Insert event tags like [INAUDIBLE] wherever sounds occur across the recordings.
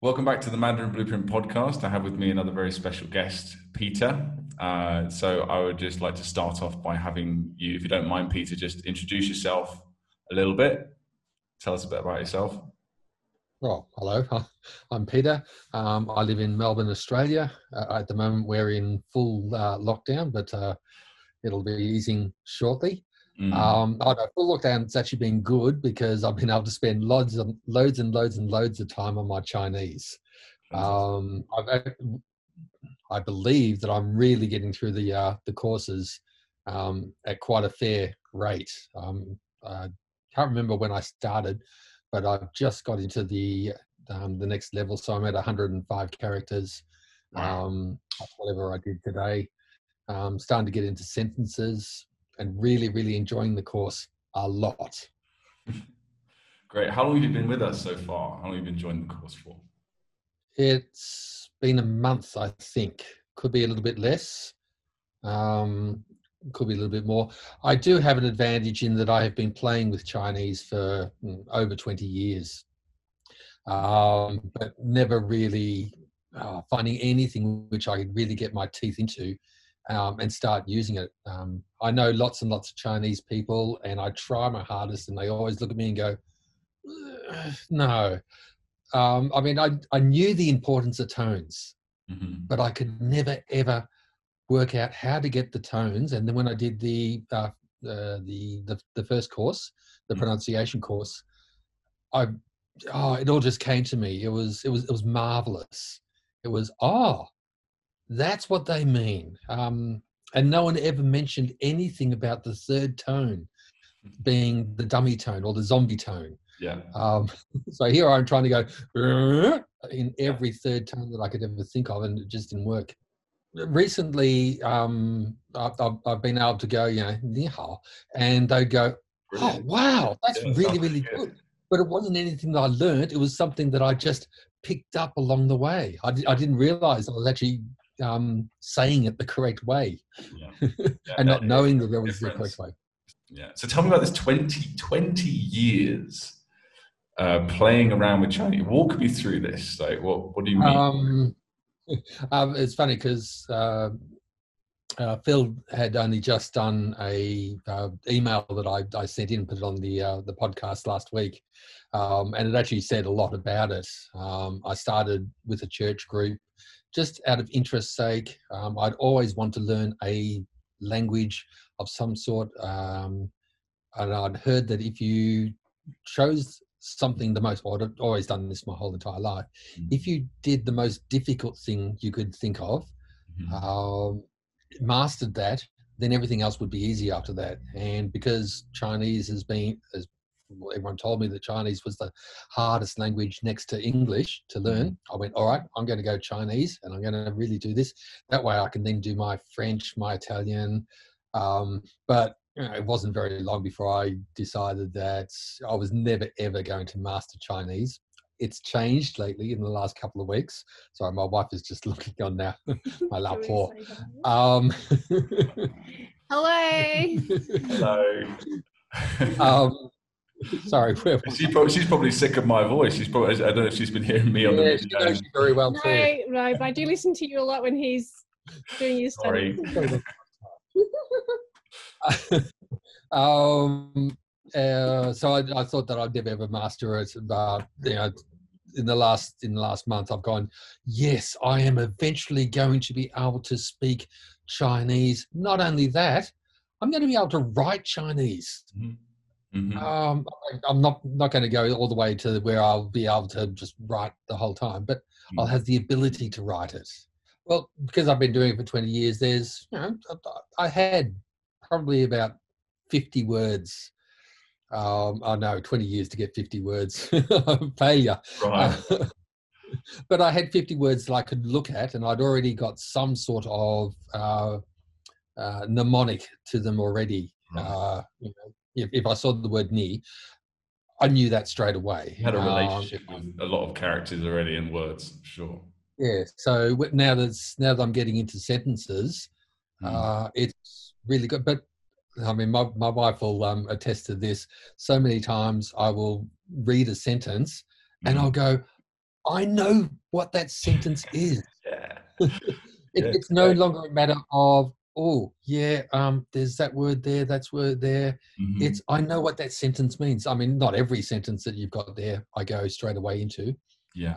Welcome back to the Mandarin Blueprint podcast. I have with me another very special guest, Peter. Uh, so I would just like to start off by having you, if you don't mind, Peter, just introduce yourself a little bit. Tell us a bit about yourself. Well, hello. [LAUGHS] I'm Peter. Um, I live in Melbourne, Australia. Uh, at the moment, we're in full uh, lockdown, but uh, it'll be easing shortly. Mm. Um, I know full lockdown's actually been good because I've been able to spend loads and loads and loads and loads of time on my Chinese. Um, I've, I believe that I'm really getting through the uh, the courses um, at quite a fair rate. Um, I can't remember when I started, but I've just got into the um, the next level, so I'm at 105 characters. Um, whatever I did today. Um, starting to get into sentences and really, really enjoying the course a lot. Great. How long have you been with us so far? How long have you been enjoying the course for? It's been a month, I think. Could be a little bit less. Um, could be a little bit more. I do have an advantage in that I have been playing with Chinese for mm, over 20 years, um, but never really uh, finding anything which I could really get my teeth into um, and start using it. Um, I know lots and lots of Chinese people, and I try my hardest, and they always look at me and go, "No." Um, I mean, I I knew the importance of tones, mm-hmm. but I could never ever work out how to get the tones. And then when I did the uh, uh, the, the the first course, the mm-hmm. pronunciation course, I oh, it all just came to me. It was it was it was marvelous. It was oh, that's what they mean. Um, and no one ever mentioned anything about the third tone being the dummy tone or the zombie tone. Yeah. Um, [LAUGHS] so here I'm trying to go in every third tone that I could ever think of, and it just didn't work. Recently, um, I've, I've, been able to go, you know, nihao, and they go, oh, wow, that's yeah, really, really good. good. But it wasn't anything that I learned. It was something that I just picked up along the way. I, I didn't realize I was actually um, saying it the correct way yeah. [LAUGHS] Yeah, and not knowing that there was the correct way. Yeah. So tell me about this 20, 20 years uh, playing around with Chinese. Walk me through this. Like, what, what do you mean? Um, [LAUGHS] um, it's funny because uh, uh, Phil had only just done a uh, email that I, I, sent in, put it on the uh, the podcast last week, um, and it actually said a lot about it. Um, I started with a church group just out of interest sake. Um, I'd always want to learn a language of some sort. Um, and I'd heard that if you chose something the most, well, I'd always done this my whole entire life. Mm-hmm. If you did the most difficult thing you could think of, mm-hmm. um, mastered that, then everything else would be easy after that. And because Chinese has been, has everyone told me that Chinese was the hardest language next to English to learn. Mm-hmm. I went, all right, I'm going to go Chinese and I'm going to really do this. That way I can then do my French, my Italian. Um, but you know, it wasn't very long before I decided that I was never ever going to master Chinese. It's changed lately in the last couple of weeks. Sorry, my wife is just [LAUGHS] looking on now. [LAUGHS] my laptop. Um, Hello. [LAUGHS] Hello. um, [LAUGHS] Sorry, she's probably, she's probably sick of my voice. She's probably I don't know if she's been hearing me on yeah, the video. She very well no, too. No, but I do listen to you a lot when he's doing his Sorry. [LAUGHS] um, uh, so I, I, thought that I'd never ever master it, but you know, in the last in the last month, I've gone. Yes, I am eventually going to be able to speak Chinese. Not only that, I'm going to be able to write Chinese. Mm-hmm. Mm-hmm. Um, I'm not not going to go all the way to where I'll be able to just write the whole time, but mm-hmm. I'll have the ability to write it. Well, because I've been doing it for 20 years, there's you know I had probably about 50 words. Um, I know 20 years to get 50 words, [LAUGHS] failure. Right. [LAUGHS] but I had 50 words that I could look at, and I'd already got some sort of uh, uh, mnemonic to them already. Right. Uh, you know, if, if I saw the word knee, I knew that straight away. Had a um, relationship um, with a lot of characters already in words, sure. Yeah. So now that's now that I'm getting into sentences, mm. uh, it's really good. But I mean, my my wife will um, attest to this. So many times I will read a sentence, mm. and I'll go, I know what that sentence is. [LAUGHS] Yeah. [LAUGHS] It, Yeah, it's no longer a matter of oh yeah, um, there's that word there, that's word there. Mhm. It's I know what that sentence means. I mean, not every sentence that you've got there, I go straight away into. [LAUGHS] Yeah.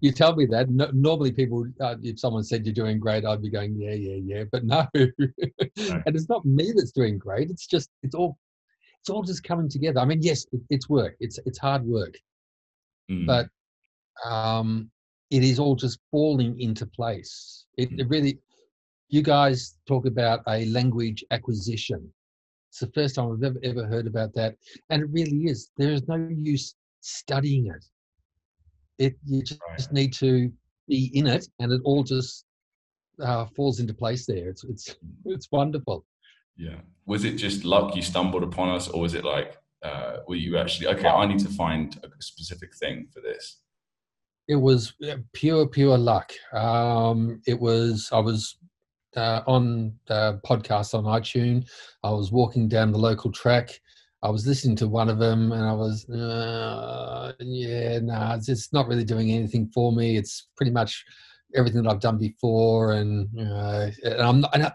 you tell me that. No, normally, people, uh, if someone said you're doing great, I'd be going, yeah, yeah, yeah. But no, and it's not me that's doing great. It's just, it's all, it's all just coming together. I mean, yes, it, it's work. It's it's hard work, Mm. but um, it is all just falling into place. It, it really, you guys talk about a language acquisition. It's the first time I've ever ever heard about that, and it really is. There is no use studying it. It you just Right. need to be in it, and it all just uh, falls into place there. It's it's [LAUGHS] it's wonderful. Yeah. Was it just luck you stumbled upon us, or was it like, uh, were you actually okay? I need to find a specific thing for this. it was uh, pure pure luck um it was i was uh, on the podcast on itunes. I was walking down the local track. I was listening to one of them and i was uh, yeah nah it's, it's not really doing anything for me. It's pretty much everything that i've done before and uh, and i'm not, and, I,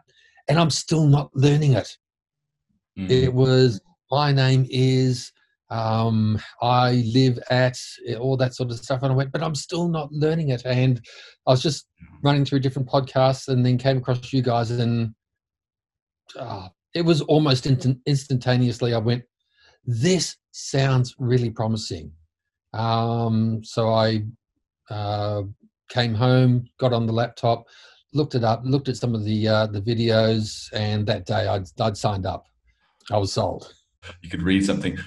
and i'm still not learning it. Mm. it was my name is um i live at eh, all that sort of stuff and i went but i'm still not learning it. And i was just running through different podcasts and then came across you guys and uh, it was almost instant, instantaneously i went this sounds really promising. Um so i uh came home got on the laptop looked it up looked at some of the uh the videos and that day i'd, I'd signed up. I was sold. You could read something.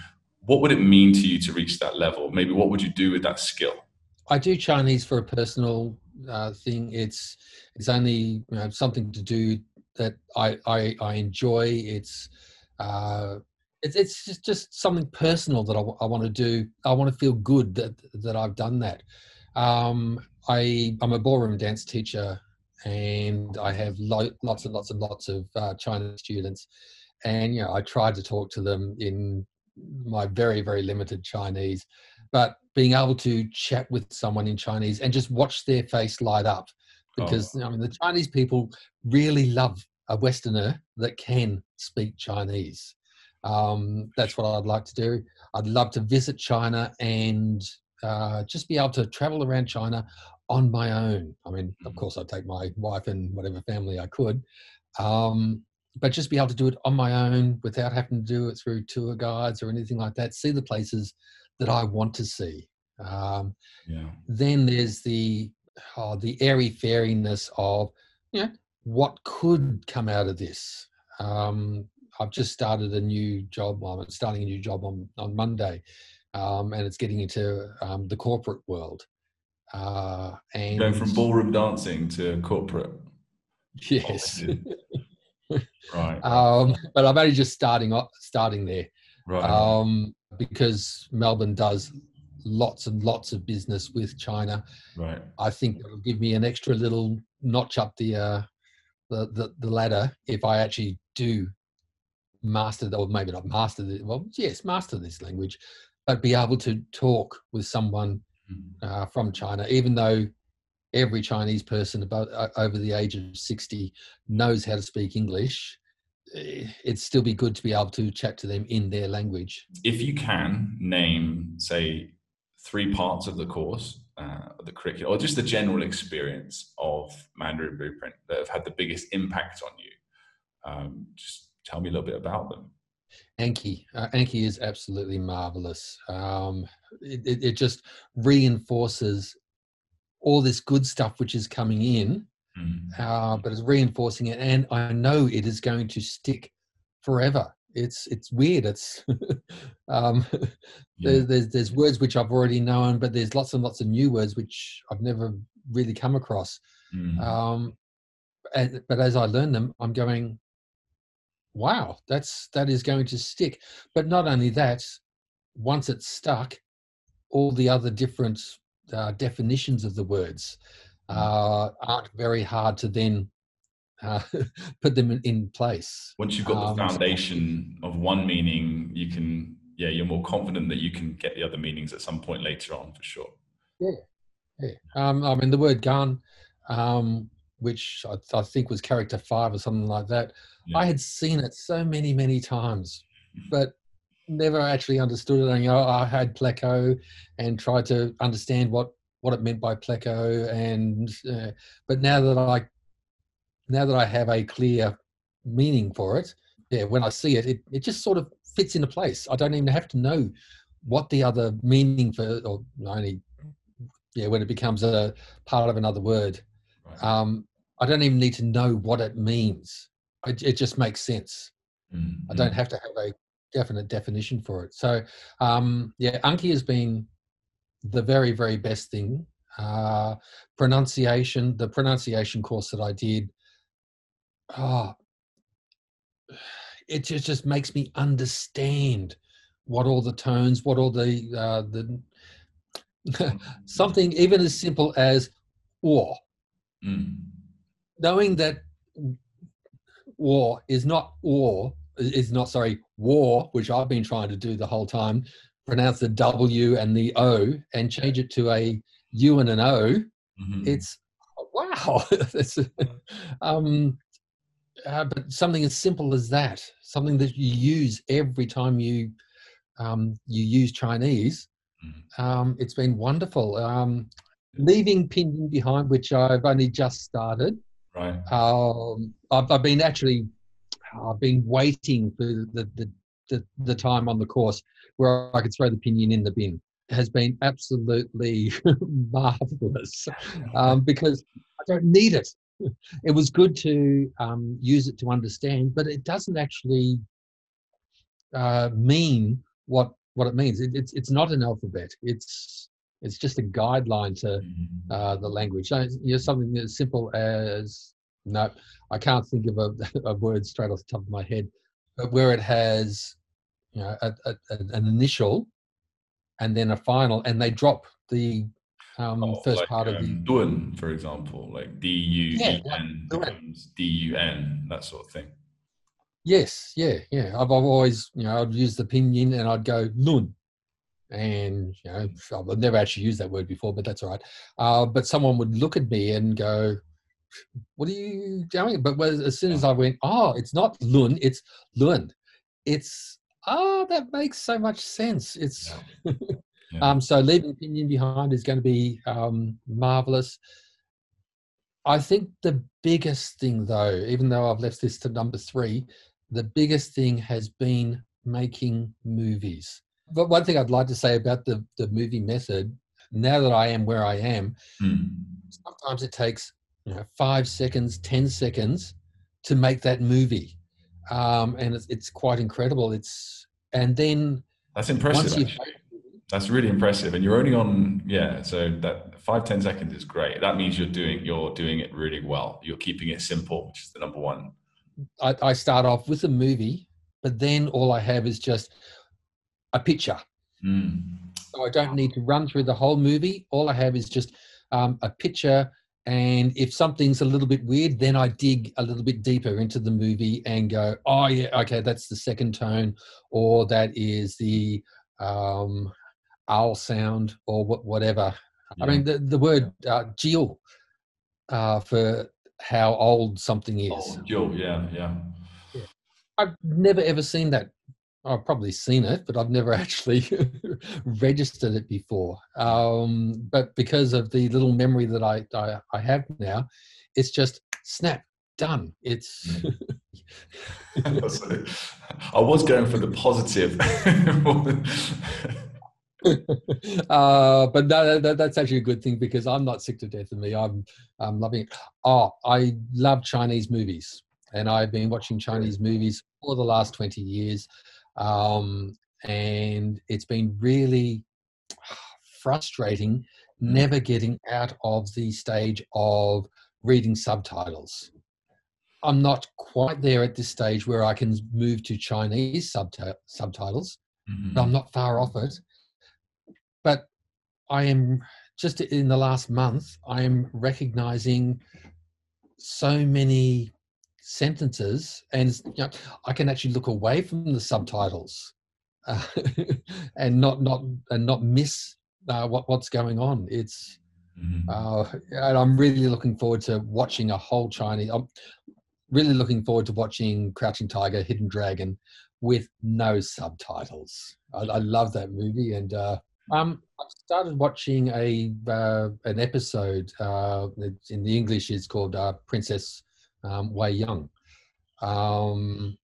What would it mean to you to reach that level? Maybe what would you do with that skill? I do Chinese for a personal uh, thing. It's it's only you know, something to do that I I, I enjoy. It's uh, it's it's just, just something personal that I, want to do. I want to feel good that that I've done that. Um, I I'm a ballroom dance teacher, and I have lo- lots and lots and lots of uh, Chinese students, and you know I try to talk to them in my very very limited Chinese but being able to chat with someone in Chinese and just watch their face light up because I mean the Chinese people really love a Westerner that can speak Chinese. Um, that's what I'd like to do. I'd love to visit China and uh, just be able to travel around China on my own. I mean, of Mhm. course, I'd take my wife and whatever family I could, um, but just be able to do it on my own without having to do it through tour guides or anything like that. See the places that I want to see. Um, Yeah. then there's the oh, the airy fairiness of you know what could come out of this. Um, I've just started a new job. I'm starting a new job on on Monday, um, and it's getting into um, the corporate world. Uh, and Going from ballroom dancing to corporate. yes, [LAUGHS] Right. um, but I'm only just starting up, starting there. right. um, because Melbourne does lots and lots of business with China. right. I think it'll give me an extra little notch up the uh, the, the the ladder if I actually do master, or maybe not master the well, yes, master this language, but be able to talk with someone Mhm. uh, from China, even though every Chinese person about uh, over the age of sixty knows how to speak English. eh, It'd still be good to be able to chat to them in their language. If you can name, say, three parts of the course, uh, the curriculum, or just the general experience of Mandarin Blueprint that have had the biggest impact on you, um, just tell me a little bit about them. Anki. Uh, Anki is absolutely marvelous. Um, it, it, it just reinforces all this good stuff which is coming in, Mm. uh, but it's reinforcing it, and I know it is going to stick forever. It's it's weird. It's [LAUGHS] um, [LAUGHS] Yeah. there's, there's there's words which I've already known, but there's lots and lots of new words which I've never really come across. Mm. Um, and, but as I learn them, I'm going, wow, that's that is going to stick. But not only that, once it's stuck, all the other different uh, definitions of the words uh, aren't very hard to then uh, [LAUGHS] put them in, in place. Once you've got Um, the foundation of one meaning, you can, yeah, you're more confident that you can get the other meanings at some point later on for sure. Yeah. Um, I mean, the word gun, um, which I, I think was character five or something like that, Yeah. I had seen it so many, many times, but never actually understood it. And, you know, I had pleco and tried to understand what, what it meant by pleco. And, uh, but now that I, now that I have a clear meaning for it, yeah, when I see it, it, it just sort of fits into place. I don't even have to know what the other meaning for, or only, yeah, when it becomes a part of another word. Right. Um, I don't even need to know what it means. It, it just makes sense. Mm, I don't mm. have to have a definite definition for it. So, um, yeah, Anki has been the very, very best thing. Uh, pronunciation, the pronunciation course that I did, oh, it just, just makes me understand what all the tones, what all the uh, the [LAUGHS] something even as simple as or Mm, knowing that war is not war is not sorry war which i've been trying to do the whole time pronounce the w and the o and change it to a u and an o mhm. it's wow [LAUGHS] it's, um uh, but something as simple as that something that you use every time you um, you use chinese Mhm. um, it's been wonderful um, leaving pinyin behind which i've only just started right. um, I've, I've been actually I've been waiting for the, the the the time on the course where I could throw the pinyin in the bin. Has been absolutely [LAUGHS] marvelous um, because I don't need it. It was good to um, use it to understand, but it doesn't actually uh, mean what what it means. It, it's it's not an alphabet. It's it's just a guideline to Mhm. uh, the language. So, you know, something as simple as no, I can't think of a, [LAUGHS] a word straight off the top of my head, but where it has, you know, a, a, an initial and then a final, and they drop the um, Oh, first like, part of um, the. Dun, for example, like D U E Dun. becomes D U N, that sort of thing. Yes, yeah, yeah. I've, I've always, you know, I'd use the pinyin and I'd go nun. And, you know, I've never actually used that word before, but that's all right. Uh, but someone would look at me and go, what are you doing? But as soon as I went, oh, it's not lun, it's lun. It's, oh, that makes so much sense. It's, Yeah. [LAUGHS] um, so leaving opinion behind is going to be um, marvelous. I think the biggest thing, though, even though I've left this to number three, the biggest thing has been making movies. But one thing I'd like to say about the, the movie method, now that I am where I am, Mm. sometimes it takes you know five seconds, ten seconds to make that movie, um, and it's, it's quite incredible. It's and then That's impressive. That's really impressive, and you're only on yeah. So that five ten seconds is great. That means you're doing you're doing it really well. You're keeping it simple, which is the number one. I, I start off with a movie, but then all I have is just a picture. Mm. So I don't need to run through the whole movie. All I have is just um, a picture. And if something's a little bit weird, then I dig a little bit deeper into the movie and go, oh, yeah, okay, that's the second tone, or that is the um, owl sound, or what, whatever. I mean, the, the word uh, Jill uh, for how old something is. Oh, Jill, yeah, yeah. I've never ever seen that. I've probably seen it, but I've never [LAUGHS] actually registered it before. Um, but because of the little memory that I, I, I have now, it's just snap, done. It's [LAUGHS] I was going for the positive. [LAUGHS] uh, but no, that, that's actually a good thing because I'm not sick to death of me. I'm I'm loving it. Oh, I love Chinese movies, and I've been watching Chinese movies for the last twenty years, um, and it's been really [SIGHS] frustrating never getting out of the stage of reading subtitles. I'm not quite there at this stage where I can move to Chinese subti- subtitles Mhm. but I'm not far off it. But I am just in the last month, I am recognizing so many sentences, and you know, I can actually look away from the subtitles uh, [LAUGHS] and not not and not miss uh, what what's going on. It's Mhm. uh, and I'm really looking forward to watching a whole Chinese. I'm really looking forward to watching Crouching Tiger, Hidden Dragon with no subtitles. I, I love that movie, and uh, um, I started watching a uh, an episode. Uh, in the English, it's called uh, Princess um, Wei Young, um,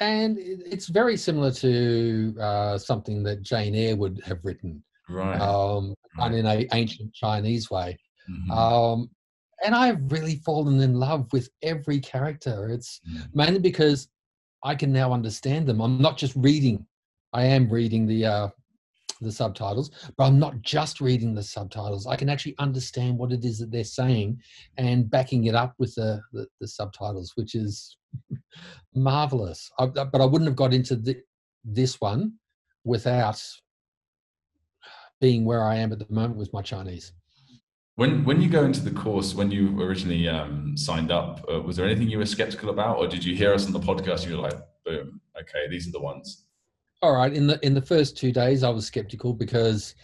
and it's very similar to uh, something that Jane Eyre would have written Right. um, right. in a ancient Chinese way. Mhm. Um, and I've really fallen in love with every character. It's Mm. mainly because I can now understand them. I'm not just reading. I am reading the uh, the subtitles, but I'm not just reading the subtitles. I can actually understand what it is that they're saying and backing it up with the the, the subtitles, which is [LAUGHS] marvelous. I, but I wouldn't have got into the, this one without being where I am at the moment with my Chinese. When when you go into the course, when you originally um, signed up, uh, was there anything you were skeptical about, or did you hear us on the podcast you're like, boom, okay, these are the ones? All right. In the in the first two days, I was skeptical because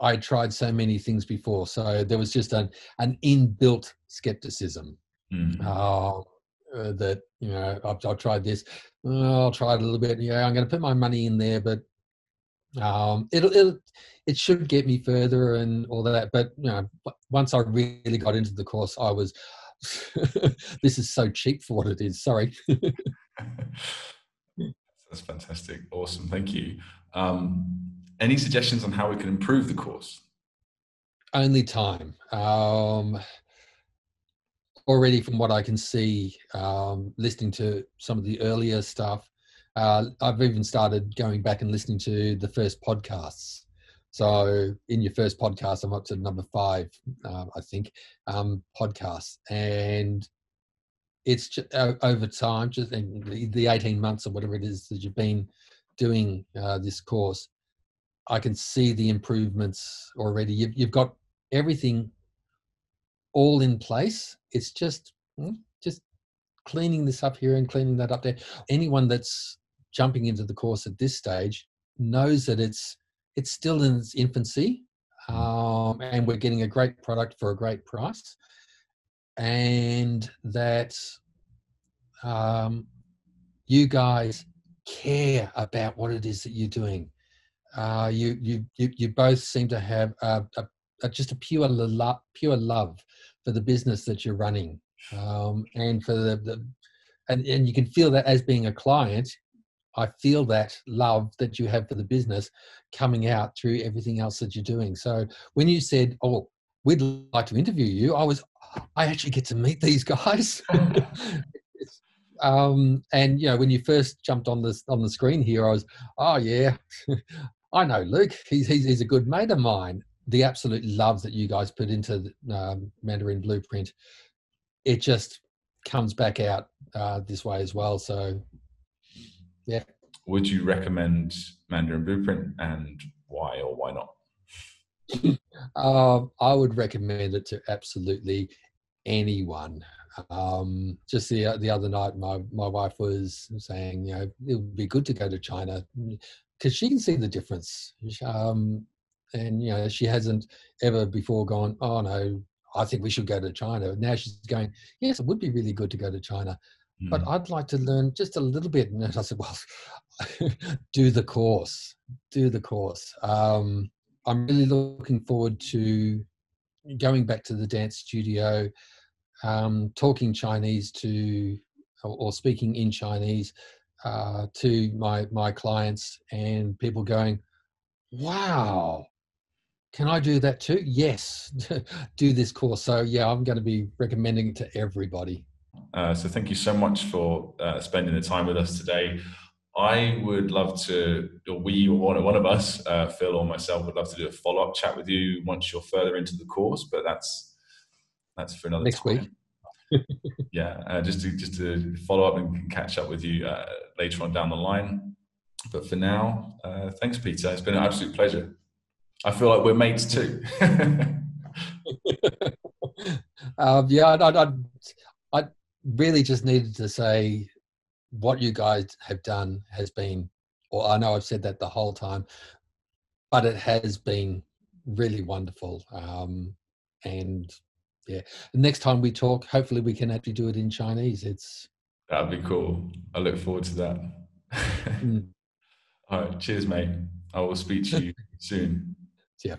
I tried so many things before. So there was just an an inbuilt skepticism Mm. uh, uh, that you know I've, I've tried this. Oh, I'll try it a little bit. Yeah, I'm going to put my money in there, but um, it'll, it'll it should get me further and all that. But you know, once I really got into the course, I was. [LAUGHS] this is so cheap for what it is. Sorry. [LAUGHS] That's fantastic. Awesome. Thank you. Um, any suggestions on how we can improve the course? only time um already from what i can see um listening to some of the earlier stuff uh i've even started going back and listening to the first podcasts so in your first podcast i'm up to number five uh, i think um podcasts and it's just over time just in the, the 18 months or whatever it is that you've been doing uh, this course I can see the improvements already. You've, you've got everything all in place. It's just mm, just cleaning this up here and cleaning that up there. Anyone that's jumping into the course at this stage knows that it's it's still in its infancy, um, and we're getting a great product for a great price, and that um, you guys care about what it is that you're doing uh, you, you you you both seem to have a, a, a just a pure love, pure love for the business that you're running, um, and for the, the and and you can feel that as being a client. I feel that love that you have for the business coming out through everything else that you're doing. So when you said, "Oh, we'd like to interview you," I was, I actually get to meet these guys. [LAUGHS] Um, and you know, when you first jumped on this on the screen here, I was, oh yeah, [LAUGHS] I know Luke. He's, he's he's a good mate of mine. The absolute love that you guys put into the, um, Mandarin Blueprint, it just comes back out uh, this way as well. So yeah. Would you recommend Mandarin Blueprint and why or why not? Uh, [COUGHS] I would recommend it to absolutely anyone. Um, just the the other night, my my wife was saying, you know, it would be good to go to China because she can see the difference. Um, and you know, she hasn't ever before gone, oh no, I think we should go to China. Now she's going, yes, it would be really good to go to China, but Mm. I'd like to learn just a little bit. And I said, well, [LAUGHS] do the course, do the course. Um, I'm really looking forward to going back to the dance studio, um, talking Chinese to, or, speaking in Chinese uh, to my my clients, and people going, "Wow, can I do that too?" Yes, [LAUGHS] do this course. So yeah, I'm going to be recommending it to everybody. Uh, so thank you so much for uh, spending the time with us today. I would love to, or we, or one, one of us, uh, Phil or myself, would love to do a follow up chat with you once you're further into the course. But that's that's for another Next time. week. [LAUGHS] yeah, uh, just to just to follow up and catch up with you uh, later on down the line. But for now, uh, thanks, Peter. It's been an absolute pleasure. I feel like we're mates too. [LAUGHS] um, yeah, I, I, I, I really just needed to say what you guys have done has been, or I know I've said that the whole time, but it has been really wonderful. Um, and yeah, next time we talk, hopefully we can actually do it in Chinese. It's that'd be cool. I look forward to that. mm. [LAUGHS] All right, cheers, mate. I will speak to you [LAUGHS] soon. Yeah.